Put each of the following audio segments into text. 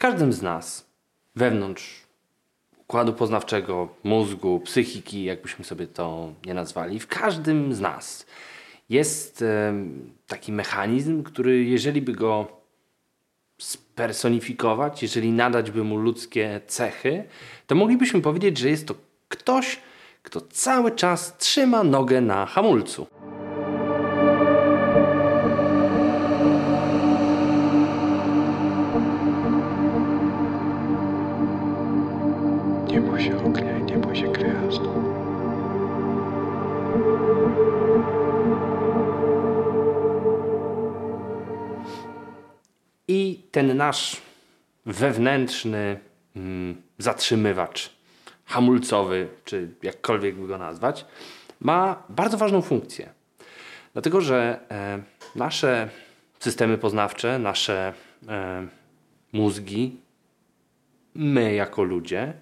każdym z nas, wewnątrz układu poznawczego, mózgu, psychiki, jakbyśmy sobie to nie nazwali, w każdym z nas jest taki mechanizm, który jeżeli by go spersonifikować, jeżeli nadać by mu ludzkie cechy, to moglibyśmy powiedzieć, że jest to ktoś, kto cały czas trzyma nogę na hamulcu. Ten nasz wewnętrzny mm, zatrzymywacz hamulcowy, czy jakkolwiek by go nazwać, ma bardzo ważną funkcję. Dlatego, że e, nasze systemy poznawcze, nasze e, mózgi, my jako ludzie,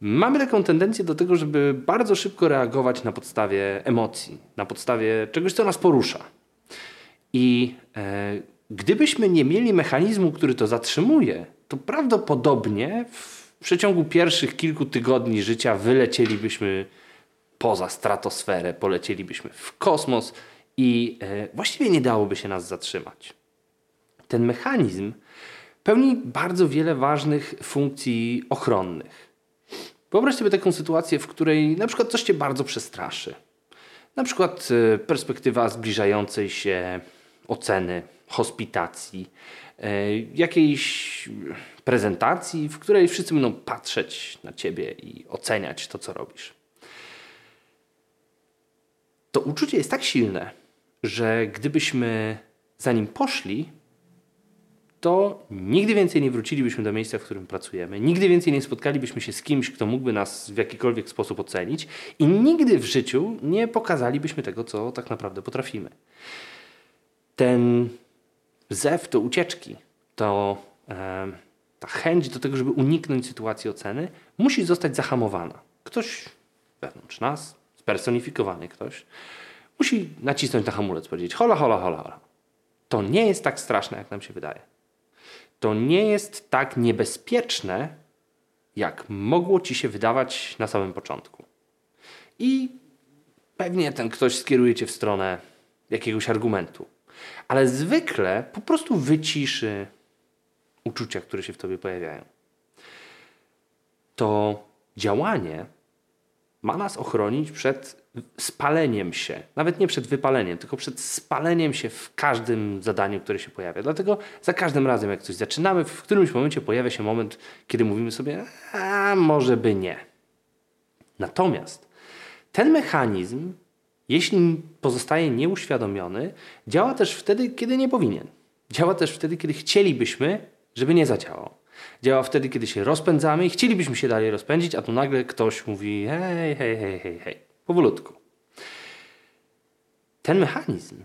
mamy taką tendencję do tego, żeby bardzo szybko reagować na podstawie emocji, na podstawie czegoś, co nas porusza. I e, gdybyśmy nie mieli mechanizmu, który to zatrzymuje, to prawdopodobnie w przeciągu pierwszych kilku tygodni życia wylecielibyśmy poza stratosferę, polecielibyśmy w kosmos i e, właściwie nie dałoby się nas zatrzymać. Ten mechanizm pełni bardzo wiele ważnych funkcji ochronnych. Wyobraź sobie taką sytuację, w której na przykład coś cię bardzo przestraszy. Na przykład e, perspektywa zbliżającej się oceny, hospitacji, e, jakiejś prezentacji, w której wszyscy będą patrzeć na ciebie i oceniać to, co robisz. To uczucie jest tak silne, że gdybyśmy za nim poszli, to nigdy więcej nie wrócilibyśmy do miejsca, w którym pracujemy, nigdy więcej nie spotkalibyśmy się z kimś, kto mógłby nas w jakikolwiek sposób ocenić i nigdy w życiu nie pokazalibyśmy tego, co tak naprawdę potrafimy. Ten zew to ucieczki, to e, ta chęć do tego, żeby uniknąć sytuacji oceny, musi zostać zahamowana. Ktoś wewnątrz nas, spersonifikowany ktoś, musi nacisnąć na hamulec, powiedzieć hola, hola, hola, hola. To nie jest tak straszne, jak nam się wydaje to nie jest tak niebezpieczne, jak mogło ci się wydawać na samym początku. I pewnie ten ktoś skieruje cię w stronę jakiegoś argumentu. Ale zwykle po prostu wyciszy uczucia, które się w tobie pojawiają. To działanie ma nas ochronić przed spaleniem się, nawet nie przed wypaleniem, tylko przed spaleniem się w każdym zadaniu, które się pojawia. Dlatego za każdym razem, jak coś zaczynamy, w którymś momencie pojawia się moment, kiedy mówimy sobie, a może by nie. Natomiast ten mechanizm, jeśli pozostaje nieuświadomiony, działa też wtedy, kiedy nie powinien. Działa też wtedy, kiedy chcielibyśmy, żeby nie zadziałał. Działa wtedy, kiedy się rozpędzamy i chcielibyśmy się dalej rozpędzić, a tu nagle ktoś mówi hej, hej, hej, hej, hej. Powolutku. Ten mechanizm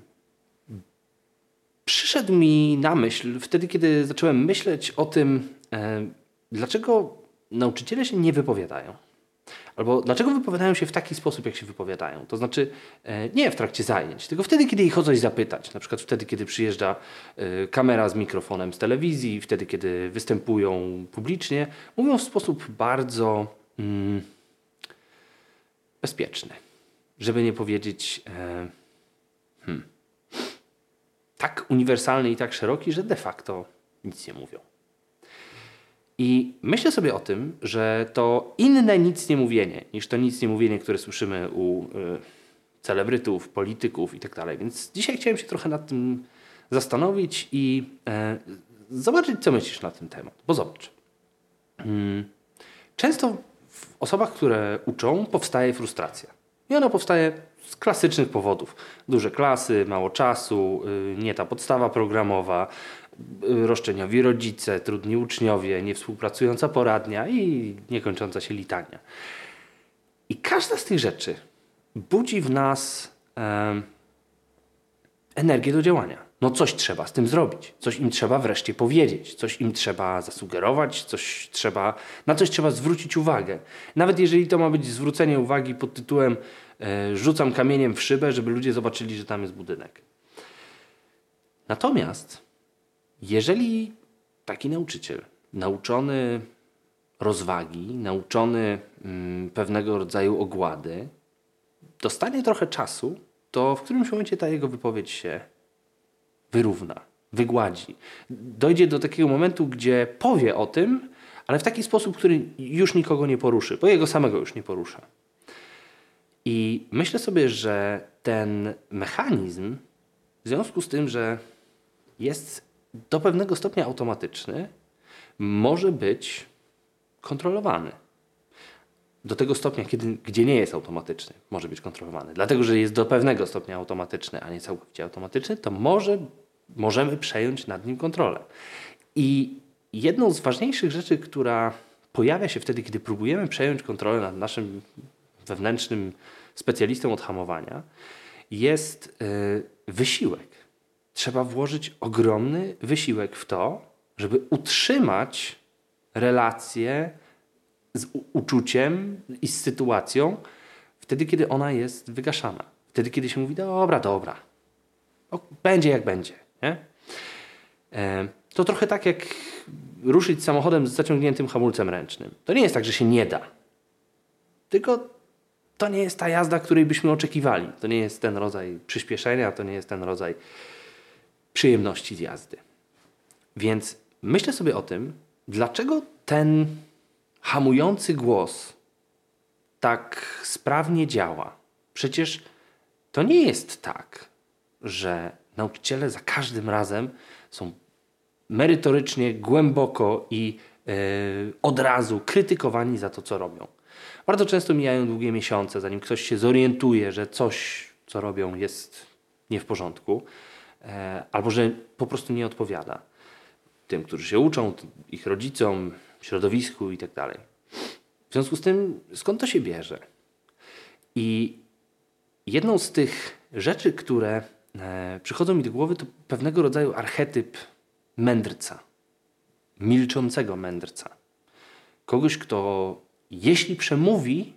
przyszedł mi na myśl wtedy, kiedy zacząłem myśleć o tym, e, dlaczego nauczyciele się nie wypowiadają. Albo dlaczego wypowiadają się w taki sposób, jak się wypowiadają. To znaczy e, nie w trakcie zajęć, tylko wtedy, kiedy ich o coś zapytać. Na przykład wtedy, kiedy przyjeżdża e, kamera z mikrofonem z telewizji, wtedy, kiedy występują publicznie. Mówią w sposób bardzo mm, bezpieczny. Żeby nie powiedzieć e, hmm, tak uniwersalny i tak szeroki, że de facto nic nie mówią. I myślę sobie o tym, że to inne nic nie mówienie niż to nic nie mówienie, które słyszymy u y, celebrytów, polityków itd. Tak Więc dzisiaj chciałem się trochę nad tym zastanowić i y, zobaczyć, co myślisz na ten temat. Bo zobacz. Y, często w osobach, które uczą, powstaje frustracja. I ona powstaje z klasycznych powodów. Duże klasy, mało czasu, y, nie ta podstawa programowa, roszczeniowi rodzice, trudni uczniowie, niewspółpracująca poradnia i niekończąca się litania. I każda z tych rzeczy budzi w nas e, energię do działania. No coś trzeba z tym zrobić, coś im trzeba wreszcie powiedzieć, coś im trzeba zasugerować, coś trzeba, na coś trzeba zwrócić uwagę. Nawet jeżeli to ma być zwrócenie uwagi pod tytułem E, rzucam kamieniem w szybę, żeby ludzie zobaczyli, że tam jest budynek. Natomiast jeżeli taki nauczyciel nauczony rozwagi, nauczony mm, pewnego rodzaju ogłady, dostanie trochę czasu, to w którymś momencie ta jego wypowiedź się wyrówna, wygładzi. Dojdzie do takiego momentu, gdzie powie o tym, ale w taki sposób, który już nikogo nie poruszy, bo jego samego już nie porusza. I myślę sobie, że ten mechanizm, w związku z tym, że jest do pewnego stopnia automatyczny, może być kontrolowany. Do tego stopnia, kiedy, gdzie nie jest automatyczny, może być kontrolowany. Dlatego, że jest do pewnego stopnia automatyczny, a nie całkowicie automatyczny, to może, możemy przejąć nad nim kontrolę. I jedną z ważniejszych rzeczy, która pojawia się wtedy, kiedy próbujemy przejąć kontrolę nad naszym wewnętrznym specjalistą od hamowania, jest yy, wysiłek. Trzeba włożyć ogromny wysiłek w to, żeby utrzymać relację z uczuciem i z sytuacją wtedy, kiedy ona jest wygaszana. Wtedy, kiedy się mówi, dobra, dobra, będzie jak będzie. Nie? E, to trochę tak jak ruszyć samochodem z zaciągniętym hamulcem ręcznym. To nie jest tak, że się nie da. Tylko to nie jest ta jazda, której byśmy oczekiwali. To nie jest ten rodzaj przyspieszenia, to nie jest ten rodzaj przyjemności z jazdy. Więc myślę sobie o tym, dlaczego ten hamujący głos tak sprawnie działa. Przecież to nie jest tak, że nauczyciele za każdym razem są merytorycznie, głęboko i yy, od razu krytykowani za to, co robią. Bardzo często mijają długie miesiące, zanim ktoś się zorientuje, że coś, co robią, jest nie w porządku, albo że po prostu nie odpowiada tym, którzy się uczą, ich rodzicom, środowisku itd. Tak w związku z tym, skąd to się bierze? I jedną z tych rzeczy, które e, przychodzą mi do głowy, to pewnego rodzaju archetyp mędrca, milczącego mędrca. Kogoś, kto jeśli przemówi,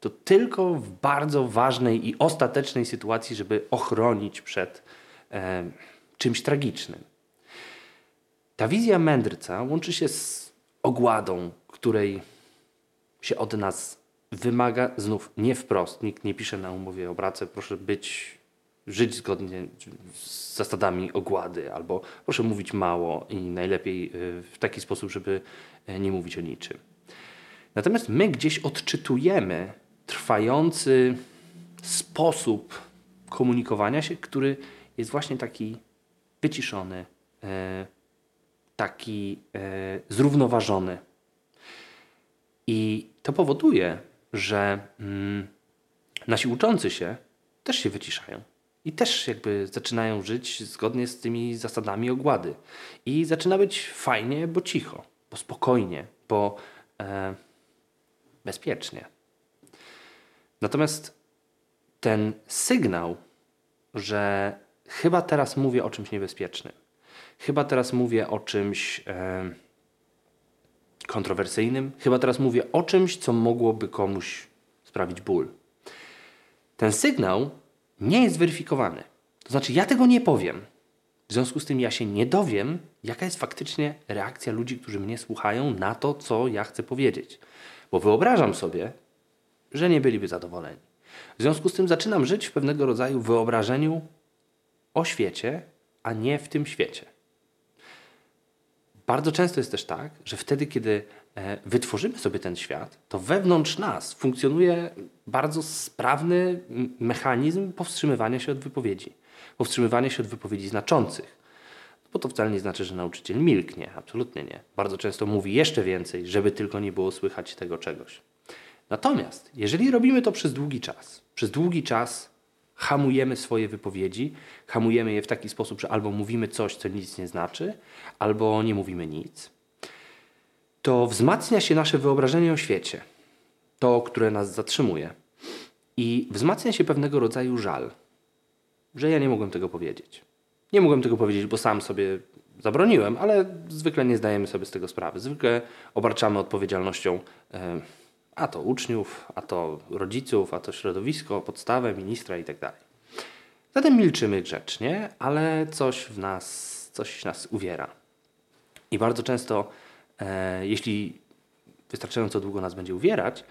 to tylko w bardzo ważnej i ostatecznej sytuacji, żeby ochronić przed e, czymś tragicznym. Ta wizja mędrca łączy się z ogładą, której się od nas wymaga, znów nie wprost. Nikt nie pisze na umowie o pracę, proszę być, żyć zgodnie z zasadami ogłady, albo proszę mówić mało i najlepiej y, w taki sposób, żeby y, nie mówić o niczym. Natomiast my gdzieś odczytujemy trwający sposób komunikowania się, który jest właśnie taki wyciszony, y, taki e, zrównoważony. I to powoduje, że mm, nasi uczący się też się wyciszają. I też jakby zaczynają żyć zgodnie z tymi zasadami ogłady. I zaczyna być fajnie, bo cicho, bo spokojnie, bo e, bezpiecznie. Natomiast ten sygnał, że chyba teraz mówię o czymś niebezpiecznym, Chyba teraz mówię o czymś e, kontrowersyjnym, chyba teraz mówię o czymś, co mogłoby komuś sprawić ból. Ten sygnał nie jest weryfikowany. To znaczy, ja tego nie powiem. W związku z tym ja się nie dowiem, jaka jest faktycznie reakcja ludzi, którzy mnie słuchają na to, co ja chcę powiedzieć. Bo wyobrażam sobie, że nie byliby zadowoleni. W związku z tym zaczynam żyć w pewnego rodzaju wyobrażeniu o świecie, a nie w tym świecie. Bardzo często jest też tak, że wtedy, kiedy e, wytworzymy sobie ten świat, to wewnątrz nas funkcjonuje bardzo sprawny mechanizm powstrzymywania się od wypowiedzi. Powstrzymywania się od wypowiedzi znaczących. Bo to wcale nie znaczy, że nauczyciel milknie. Absolutnie nie. Bardzo często mówi jeszcze więcej, żeby tylko nie było słychać tego czegoś. Natomiast jeżeli robimy to przez długi czas, przez długi czas hamujemy swoje wypowiedzi, hamujemy je w taki sposób, że albo mówimy coś, co nic nie znaczy, albo nie mówimy nic, to wzmacnia się nasze wyobrażenie o świecie, to, które nas zatrzymuje. I wzmacnia się pewnego rodzaju żal, że ja nie mogłem tego powiedzieć. Nie mogłem tego powiedzieć, bo sam sobie zabroniłem, ale zwykle nie zdajemy sobie z tego sprawy. Zwykle obarczamy odpowiedzialnością. Yy, a to uczniów, a to rodziców, a to środowisko, podstawę, ministra itd. Tak Zatem milczymy grzecznie, ale coś w nas, coś nas uwiera. I bardzo często e, jeśli wystarczająco długo nas będzie uwierać,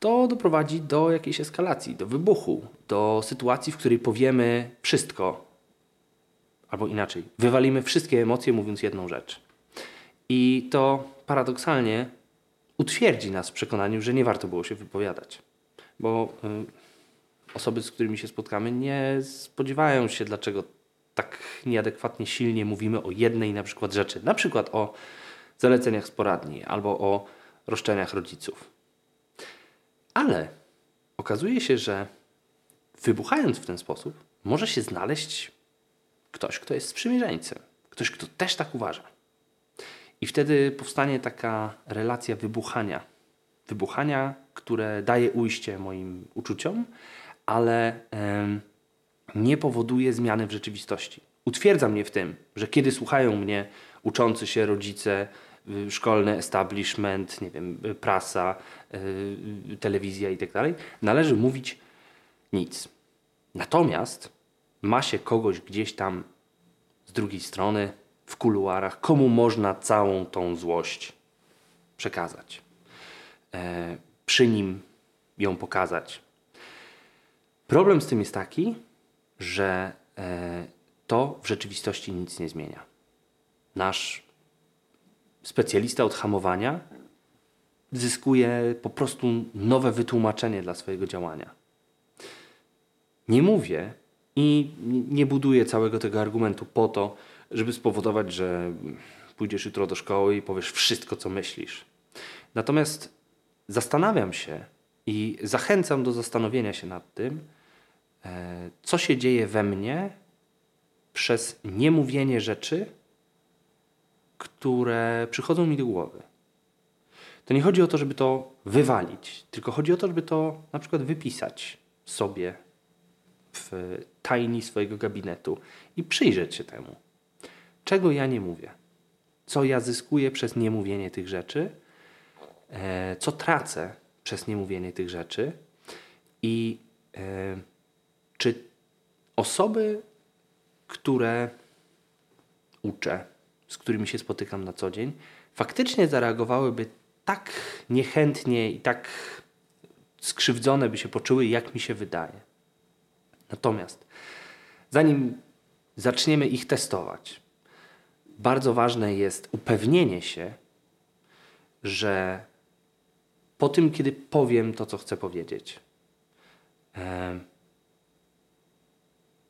to doprowadzi do jakiejś eskalacji, do wybuchu, do sytuacji, w której powiemy wszystko, albo inaczej, wywalimy wszystkie emocje, mówiąc jedną rzecz. I to paradoksalnie utwierdzi nas w przekonaniu, że nie warto było się wypowiadać, bo y, osoby, z którymi się spotkamy, nie spodziewają się, dlaczego tak nieadekwatnie silnie mówimy o jednej na przykład rzeczy, na przykład o zaleceniach z poradni albo o roszczeniach rodziców. Ale okazuje się, że wybuchając w ten sposób, może się znaleźć ktoś, kto jest sprzymierzeńcem, ktoś, kto też tak uważa. I wtedy powstanie taka relacja wybuchania. Wybuchania, które daje ujście moim uczuciom, ale nie powoduje zmiany w rzeczywistości. Utwierdza mnie w tym, że kiedy słuchają mnie uczący się rodzice, y, szkolny establishment, nie wiem, y, prasa, yy, telewizja i tak dalej, należy mówić nic. Natomiast ma się kogoś gdzieś tam z drugiej strony, w kuluarach, komu można całą tą złość przekazać. E, przy nim ją pokazać. Problem z tym jest taki, że e, to w rzeczywistości nic nie zmienia. Nasz specjalista od hamowania zyskuje po prostu nowe wytłumaczenie dla swojego działania. Nie mówię i nie buduję całego tego argumentu po to, żeby spowodować, że pójdziesz jutro do szkoły i powiesz wszystko, co myślisz. Natomiast zastanawiam się i zachęcam do zastanowienia się nad tym, e, co się dzieje we mnie przez niemówienie rzeczy, które przychodzą mi do głowy. To nie chodzi o to, żeby to wywalić, tylko chodzi o to, żeby to na przykład wypisać sobie w tajni swojego gabinetu i przyjrzeć się temu. Czego ja nie mówię? Co ja zyskuję przez niemówienie tych rzeczy? E, co tracę przez niemówienie tych rzeczy? I e, czy osoby, które uczę, z którymi się spotykam na co dzień, faktycznie zareagowałyby tak niechętnie i tak skrzywdzone by się poczuły, jak mi się wydaje. Natomiast zanim zaczniemy ich testować, bardzo ważne jest upewnienie się, że po tym, kiedy powiem to, co chcę powiedzieć, e,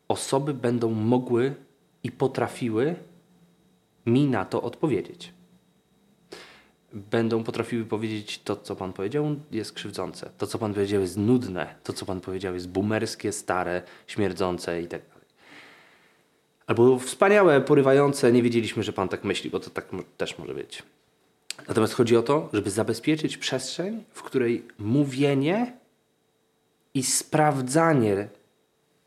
osoby będą mogły i potrafiły mi na to odpowiedzieć. Będą potrafiły powiedzieć to, co Pan powiedział, jest krzywdzące. To, co Pan powiedział, jest nudne. To, co Pan powiedział, jest boomerskie, stare, śmierdzące i tak Albo wspaniałe, porywające, nie wiedzieliśmy, że Pan tak myśli, bo to tak też może być. Natomiast chodzi o to, żeby zabezpieczyć przestrzeń, w której mówienie i sprawdzanie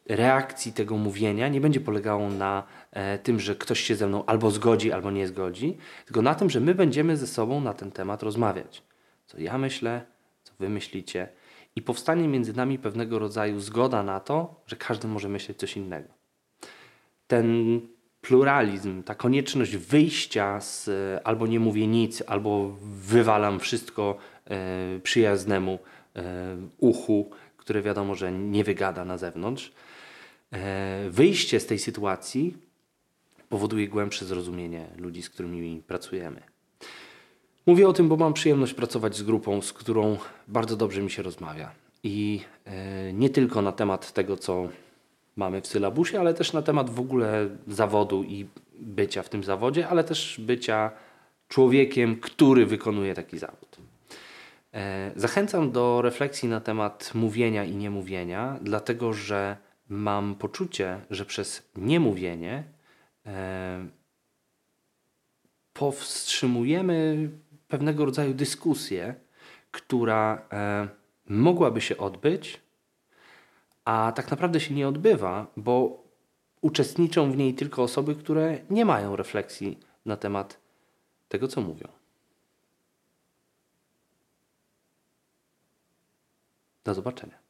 reakcji tego mówienia nie będzie polegało na e, tym, że ktoś się ze mną albo zgodzi, albo nie zgodzi, tylko na tym, że my będziemy ze sobą na ten temat rozmawiać. Co ja myślę, co wy myślicie, i powstanie między nami pewnego rodzaju zgoda na to, że każdy może myśleć coś innego ten pluralizm, ta konieczność wyjścia z albo nie mówię nic, albo wywalam wszystko e, przyjaznemu e, uchu, które wiadomo, że nie wygada na zewnątrz. E, wyjście z tej sytuacji powoduje głębsze zrozumienie ludzi, z którymi pracujemy. Mówię o tym, bo mam przyjemność pracować z grupą, z którą bardzo dobrze mi się rozmawia. I nie tylko na temat tego, co mamy w sylabusie, ale też na temat w ogóle zawodu i bycia w tym zawodzie, ale też bycia człowiekiem, który wykonuje taki zawód. E, zachęcam do refleksji na temat mówienia i niemówienia, dlatego że mam poczucie, że przez niemówienie e, powstrzymujemy pewnego rodzaju dyskusję, która e, mogłaby się odbyć, a tak naprawdę się nie odbywa, bo uczestniczą w niej tylko osoby, które nie mają refleksji na temat tego, co mówią. Do zobaczenia.